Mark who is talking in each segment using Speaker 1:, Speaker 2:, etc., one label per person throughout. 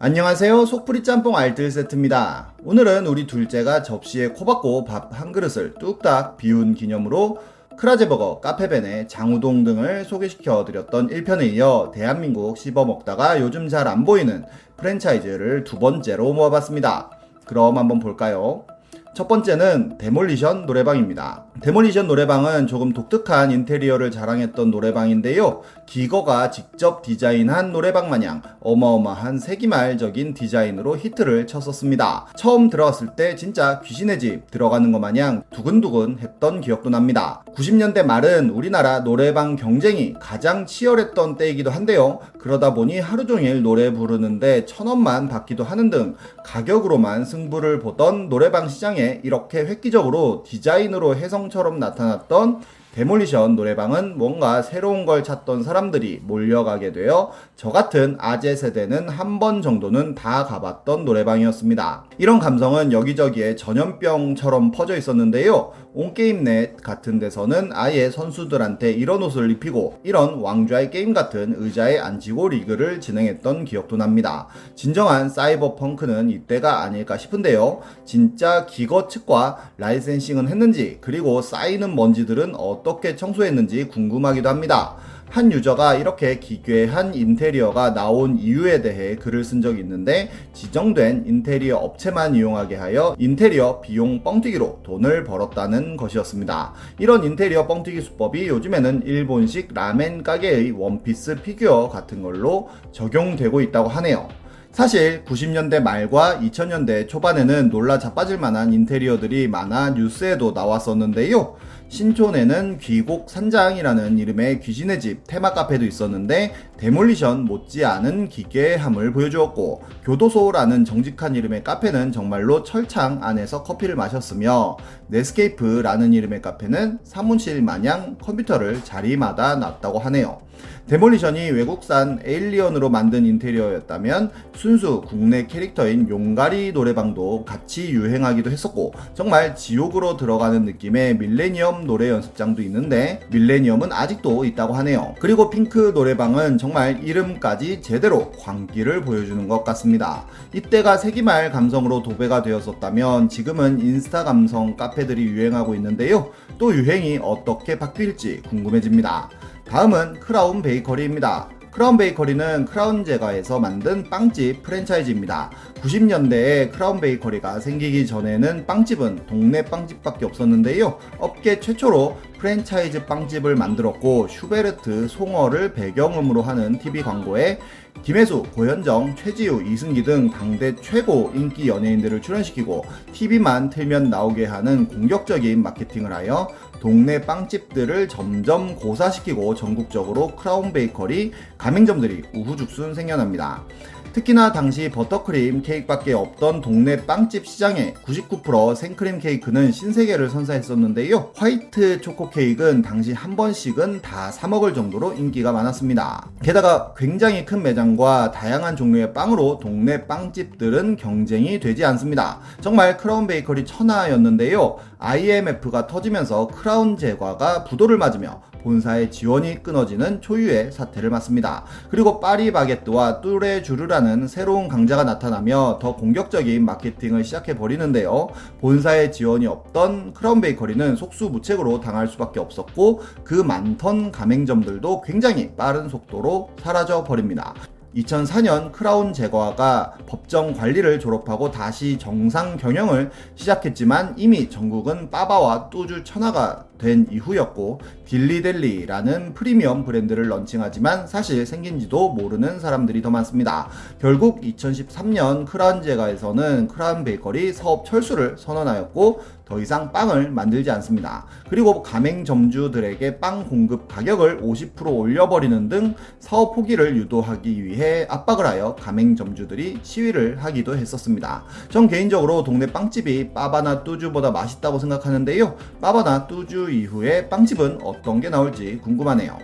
Speaker 1: 안녕하세요. 속풀이 짬뽕 알뜰 세트입니다. 오늘은 우리 둘째가 접시에 코 박고 밥 한 그릇을 뚝딱 비운 기념으로 크라제버거, 카페베네, 장우동 등을 소개시켜 드렸던 1편에 이어 대한민국 씹어 먹다가 요즘 잘 안 보이는 프랜차이즈를 두 번째로 모아봤습니다. 그럼 한번 볼까요? 첫 번째는 데몰리션 노래방입니다. 데몰리션 노래방은 조금 독특한 인테리어를 자랑했던 노래방인데요. 기거가 직접 디자인한 노래방 마냥 어마어마한 세기말적인 디자인으로 히트를 쳤었습니다. 처음 들어갔을 때 진짜 귀신의 집 들어가는 것 마냥 두근두근 했던 기억도 납니다. 90년대 말은 우리나라 노래방 경쟁이 가장 치열했던 때이기도 한데요. 그러다 보니 하루 종일 노래 부르는데 천 원만 받기도 하는 등 가격으로만 승부를 보던 노래방 시장에 이렇게 획기적으로 디자인으로 해성처럼 나타났던 데몰리션 노래방은 뭔가 새로운 걸 찾던 사람들이 몰려가게 되어 저 같은 아재 세대는 한 번 정도는 다 가봤던 노래방이었습니다. 이런 감성은 여기저기에 전염병처럼 퍼져 있었는데요. 온게임넷 같은 데서는 아예 선수들한테 이런 옷을 입히고 이런 왕좌의 게임 같은 의자에 앉히고 리그를 진행했던 기억도 납니다. 진정한 사이버 펑크는 이때가 아닐까 싶은데요. 진짜 기거 측과 라이센싱은 했는지 그리고 쌓이는 먼지들은 어떤 어떻게 청소했는지 궁금하기도 합니다. 한 유저가 이렇게 기괴한 인테리어가 나온 이유에 대해 글을 쓴 적이 있는데 지정된 인테리어 업체만 이용하게 하여 인테리어 비용 뻥튀기로 돈을 벌었다는 것이었습니다. 이런 인테리어 뻥튀기 수법이 요즘에는 일본식 라멘 가게의 원피스 피규어 같은 걸로 적용되고 있다고 하네요. 사실 90년대 말과 2000년대 초반에는 놀라 자빠질 만한 인테리어들이 많아 뉴스에도 나왔었는데요. 신촌에는 귀곡 산장이라는 이름의 귀신의 집 테마 카페도 있었는데 데몰리션 못지않은 기괴함을 보여주었고 교도소라는 정직한 이름의 카페는 정말로 철창 안에서 커피를 마셨으며 네스케이프라는 이름의 카페는 사무실 마냥 컴퓨터를 자리마다 놨다고 하네요. 데몰리션이 외국산 에일리언으로 만든 인테리어였다면 순수 국내 캐릭터인 용가리 노래방도 같이 유행하기도 했었고 정말 지옥으로 들어가는 느낌의 밀레니엄 노래 연습장도 있는데 밀레니엄은 아직도 있다고 하네요. 그리고 핑크 노래방은 정말 이름까지 제대로 광기를 보여주는 것 같습니다. 이때가 세기말 감성으로 도배가 되었었다면 지금은 인스타 감성 카페들이 유행하고 있는데요. 또 유행이 어떻게 바뀔지 궁금해집니다. 다음은 크라운 베이커리입니다. 크라운 베이커리는 크라운 제과에서 만든 빵집 프랜차이즈입니다. 90년대에 크라운 베이커리가 생기기 전에는 빵집은 동네 빵집밖에 없었는데요. 업계 최초로 프랜차이즈 빵집을 만들었고 슈베르트 송어를 배경음으로 하는 TV 광고에 김혜수, 고현정, 최지우, 이승기 등 당대 최고 인기 연예인들을 출연시키고 TV만 틀면 나오게 하는 공격적인 마케팅을 하여 동네 빵집들을 점점 고사시키고 전국적으로 크라운 베이커리 가맹점들이 우후죽순 생겨납니다. 특히나 당시 버터크림 케이크밖에 없던 동네 빵집 시장에 99% 생크림 케이크는 신세계를 선사했었는데요. 화이트 초코 케이크는 당시 한 번씩은 다 사먹을 정도로 인기가 많았습니다. 게다가 굉장히 큰 매장과 다양한 종류의 빵으로 동네 빵집들은 경쟁이 되지 않습니다. 정말 크라운 베이커리 천하였는데요. IMF가 터지면서 크라운 제과가 부도를 맞으며 본사의 지원이 끊어지는 초유의 사태를 맞습니다. 그리고 파리 바게트와 뚜레 주르라는 새로운 강자가 나타나며 더 공격적인 마케팅을 시작해 버리는데요. 본사의 지원이 없던 크라운 베이커리는 속수무책으로 당할 수밖에 없었고 그 많던 가맹점들도 굉장히 빠른 속도로 사라져 버립니다. 2004년 크라운 제거가 법정 관리를 졸업하고 다시 정상 경영을 시작했지만 이미 전국은 빠바와 뚜주 천하가 된 이후였고 딜리델리라는 프리미엄 브랜드를 런칭하지만 사실 생긴지도 모르는 사람들이 더 많습니다. 결국 2013년 크라운제가에서는 크라운 베이커리 사업 철수를 선언하였고 더 이상 빵을 만들지 않습니다. 그리고 가맹점주들에게 빵 공급 가격을 50% 올려버리는 등 사업 포기를 유도하기 위해 압박을 하여 가맹점주들이 시위를 하기도 했었습니다. 전 개인적으로 동네 빵집이 빠바나 뚜주보다 맛있다고 생각하는데요. 빠바나 뚜주 이후에 빵집은 어떤 게 나올지 궁금하네요.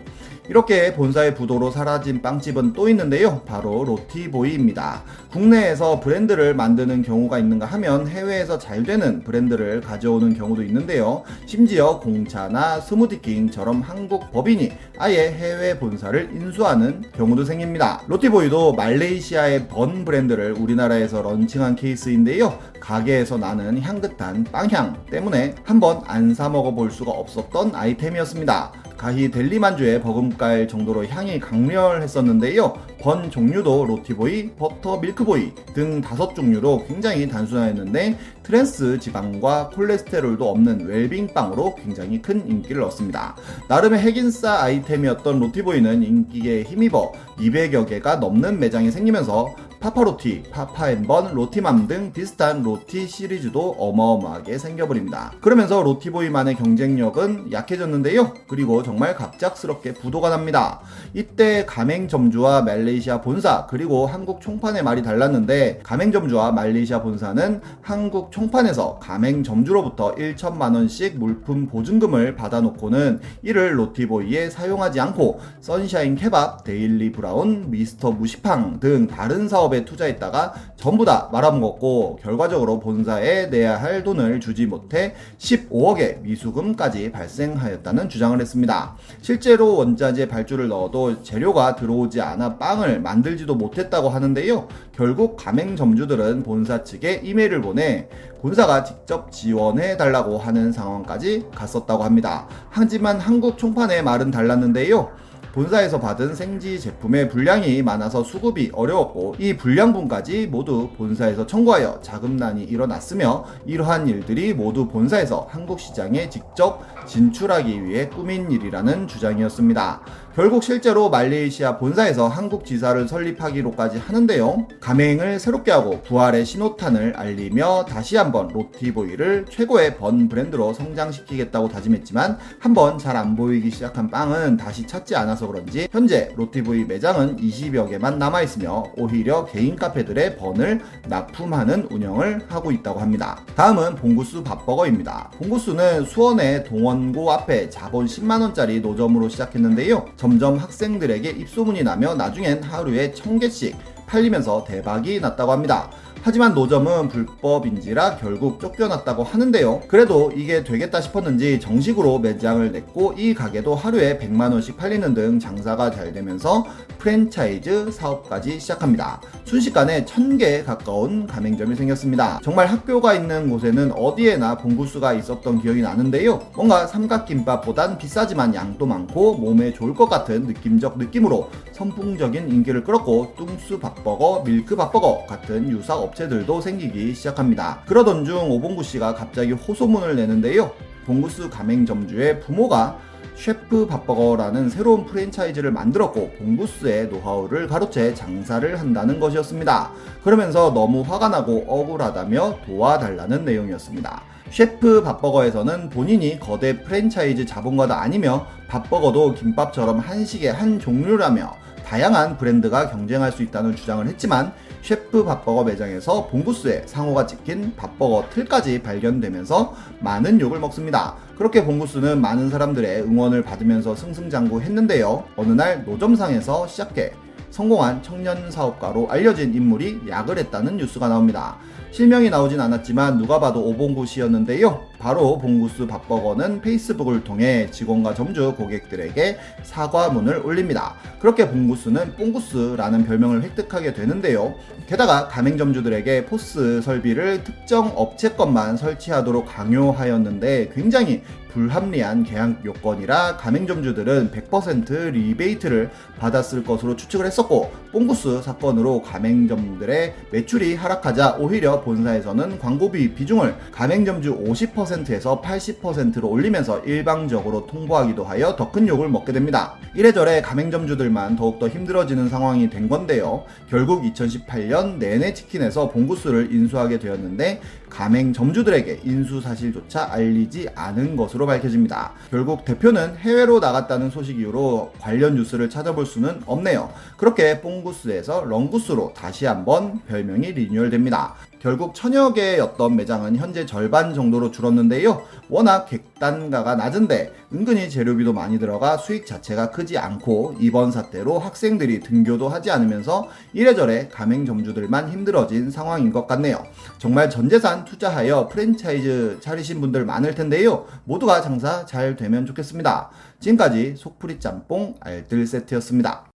Speaker 1: 이렇게 본사의 부도로 사라진 빵집은 또 있는데요. 바로 로티보이입니다. 국내에서 브랜드를 만드는 경우가 있는가 하면 해외에서 잘 되는 브랜드를 가져오는 경우도 있는데요. 심지어 공차나 스무디킹처럼 한국 법인이 아예 해외 본사를 인수하는 경우도 생깁니다. 로티보이도 말레이시아의 번 브랜드를 우리나라에서 런칭한 케이스인데요. 가게에서 나는 향긋한 빵향 때문에 한번 안 사 먹어볼 수가 없었던 아이템이었습니다. 가히 델리만주에 버금갈 정도로 향이 강렬했었는데요. 번 종류도 로티보이, 버터 밀크보이 등 다섯 종류로 굉장히 단순하였는데 트랜스 지방과 콜레스테롤도 없는 웰빙빵으로 굉장히 큰 인기를 얻습니다. 나름의 핵인싸 아이템이었던 로티보이는 인기에 힘입어 200여 개가 넘는 매장이 생기면서 파파로티, 파파앤번, 로티맘 등 비슷한 로티 시리즈도 어마어마하게 생겨버립니다. 그러면서 로티보이만의 경쟁력은 약해졌는데요. 그리고 정말 갑작스럽게 부도가 납니다. 이때 가맹점주와 말레이시아 본사 그리고 한국 총판의 말이 달랐는데 가맹점주와 말레이시아 본사는 한국 총판에서 가맹점주로부터 1천만 원씩 물품 보증금을 받아놓고는 이를 로티보이에 사용하지 않고 선샤인 케밥, 데일리 브라운, 미스터 무시팡 등 다른 사업에 사업에 투자했다가 전부 다 말아먹었고 결과적으로 본사에 내야 할 돈을 주지 못해 15억의 미수금까지 발생하였다는 주장을 했습니다. 실제로 원자재 발주를 넣어도 재료가 들어오지 않아 빵을 만들지도 못했다고 하는데요. 결국 가맹점주들은 본사 측에 이메일을 보내 본사가 직접 지원해 달라고 하는 상황까지 갔었다고 합니다. 하지만 한국 총판의 말은 달랐는데요. 본사에서 받은 생지 제품의 분량이 많아서 수급이 어려웠고 이 불량분까지 모두 본사에서 청구하여 자금난이 일어났으며 이러한 일들이 모두 본사에서 한국 시장에 직접 진출하기 위해 꾸민 일이라는 주장이었습니다. 결국 실제로 말레이시아 본사에서 한국 지사를 설립하기로까지 하는데요. 가맹을 새롭게 하고 부활의 신호탄을 알리며 다시 한번 로티보이를 최고의 번 브랜드로 성장시키겠다고 다짐했지만 한번 잘 안 보이기 시작한 빵은 다시 찾지 않아서 그런지 현재 로티보이 매장은 20여 개만 남아있으며 오히려 개인 카페들의 번을 납품하는 운영을 하고 있다고 합니다. 다음은 봉구수 밥버거입니다. 봉구수는 수원의 동원고 앞에 자본 10만원짜리 노점으로 시작했는데요. 점점 학생들에게 입소문이 나며 나중엔 하루에 1000개씩 팔리면서 대박이 났다고 합니다. 하지만 노점은 불법인지라 결국 쫓겨났다고 하는데요. 그래도 이게 되겠다 싶었는지 정식으로 매장을 냈고 이 가게도 하루에 100만원씩 팔리는 등 장사가 잘 되면서 프랜차이즈 사업까지 시작합니다. 순식간에 1000개에 가까운 가맹점이 생겼습니다. 정말 학교가 있는 곳에는 어디에나 봉구스가 있었던 기억이 나는데요. 뭔가 삼각김밥보단 비싸지만 양도 많고 몸에 좋을 것 같은 느낌적 느낌으로 선풍적인 인기를 끌었고 뚱스 밥버거, 밀크 밥버거 같은 유사 업 업체들도 생기기 시작합니다. 그러던 중 오봉구 씨가 갑자기 호소문을 내는데요. 봉구스 가맹점주의 부모가 셰프 밥버거라는 새로운 프랜차이즈를 만들었고 봉구스의 노하우를 가로채 장사를 한다는 것이었습니다. 그러면서 너무 화가 나고 억울하다며 도와달라는 내용이었습니다. 셰프 밥버거에서는 본인이 거대 프랜차이즈 자본가도 아니며 밥버거도 김밥처럼 한식의 한 종류라며 다양한 브랜드가 경쟁할 수 있다는 주장을 했지만 셰프 밥버거 매장에서 봉구스에 상호가 찍힌 밥버거 틀까지 발견되면서 많은 욕을 먹습니다. 그렇게 봉구스는 많은 사람들의 응원을 받으면서 승승장구 했는데요. 어느 날 노점상에서 시작해 성공한 청년 사업가로 알려진 인물이 약을 했다는 뉴스가 나옵니다. 실명이 나오진 않았지만 누가 봐도 오봉구 씨였는데요. 바로 봉구스 밥버거는 페이스북을 통해 직원과 점주 고객들에게 사과문을 올립니다. 그렇게 봉구스는 뽕구스라는 별명을 획득하게 되는데요. 게다가 가맹점주들에게 포스 설비를 특정 업체 것만 설치하도록 강요하였는데 굉장히 불합리한 계약 요건이라 가맹점주들은 100% 리베이트를 받았을 것으로 추측을 했었고 뽕구스 사건으로 가맹점들의 매출이 하락하자 오히려 본사에서는 광고비 비중을 가맹점주 50% 에서 80%로 올리면서 일방적으로 통보하기도 하여 더 큰 욕을 먹게 됩니다. 이래저래 가맹점주들만 더욱더 힘들어지는 상황이 된 건데요. 결국 2018년 내내 치킨에서 봉구스를 인수하게 되었는데 가맹점주들에게 인수 사실조차 알리지 않은 것으로 밝혀집니다. 결국 대표는 해외로 나갔다는 소식 이후로 관련 뉴스를 찾아볼 수는 없네요. 그렇게 뽕구스에서 런구스로 다시 한번 별명이 리뉴얼됩니다. 결국 천여 개였던 매장은 현재 절반 정도로 줄었는데 있었는데요. 워낙 객단가가 낮은데 은근히 재료비도 많이 들어가 수익 자체가 크지 않고 이번 사태로 학생들이 등교도 하지 않으면서 이래저래 가맹점주들만 힘들어진 상황인 것 같네요. 정말 전 재산 투자하여 프랜차이즈 차리신 분들 많을 텐데요. 모두가 장사 잘 되면 좋겠습니다. 지금까지 속풀이 짬뽕 알뜰 세트였습니다.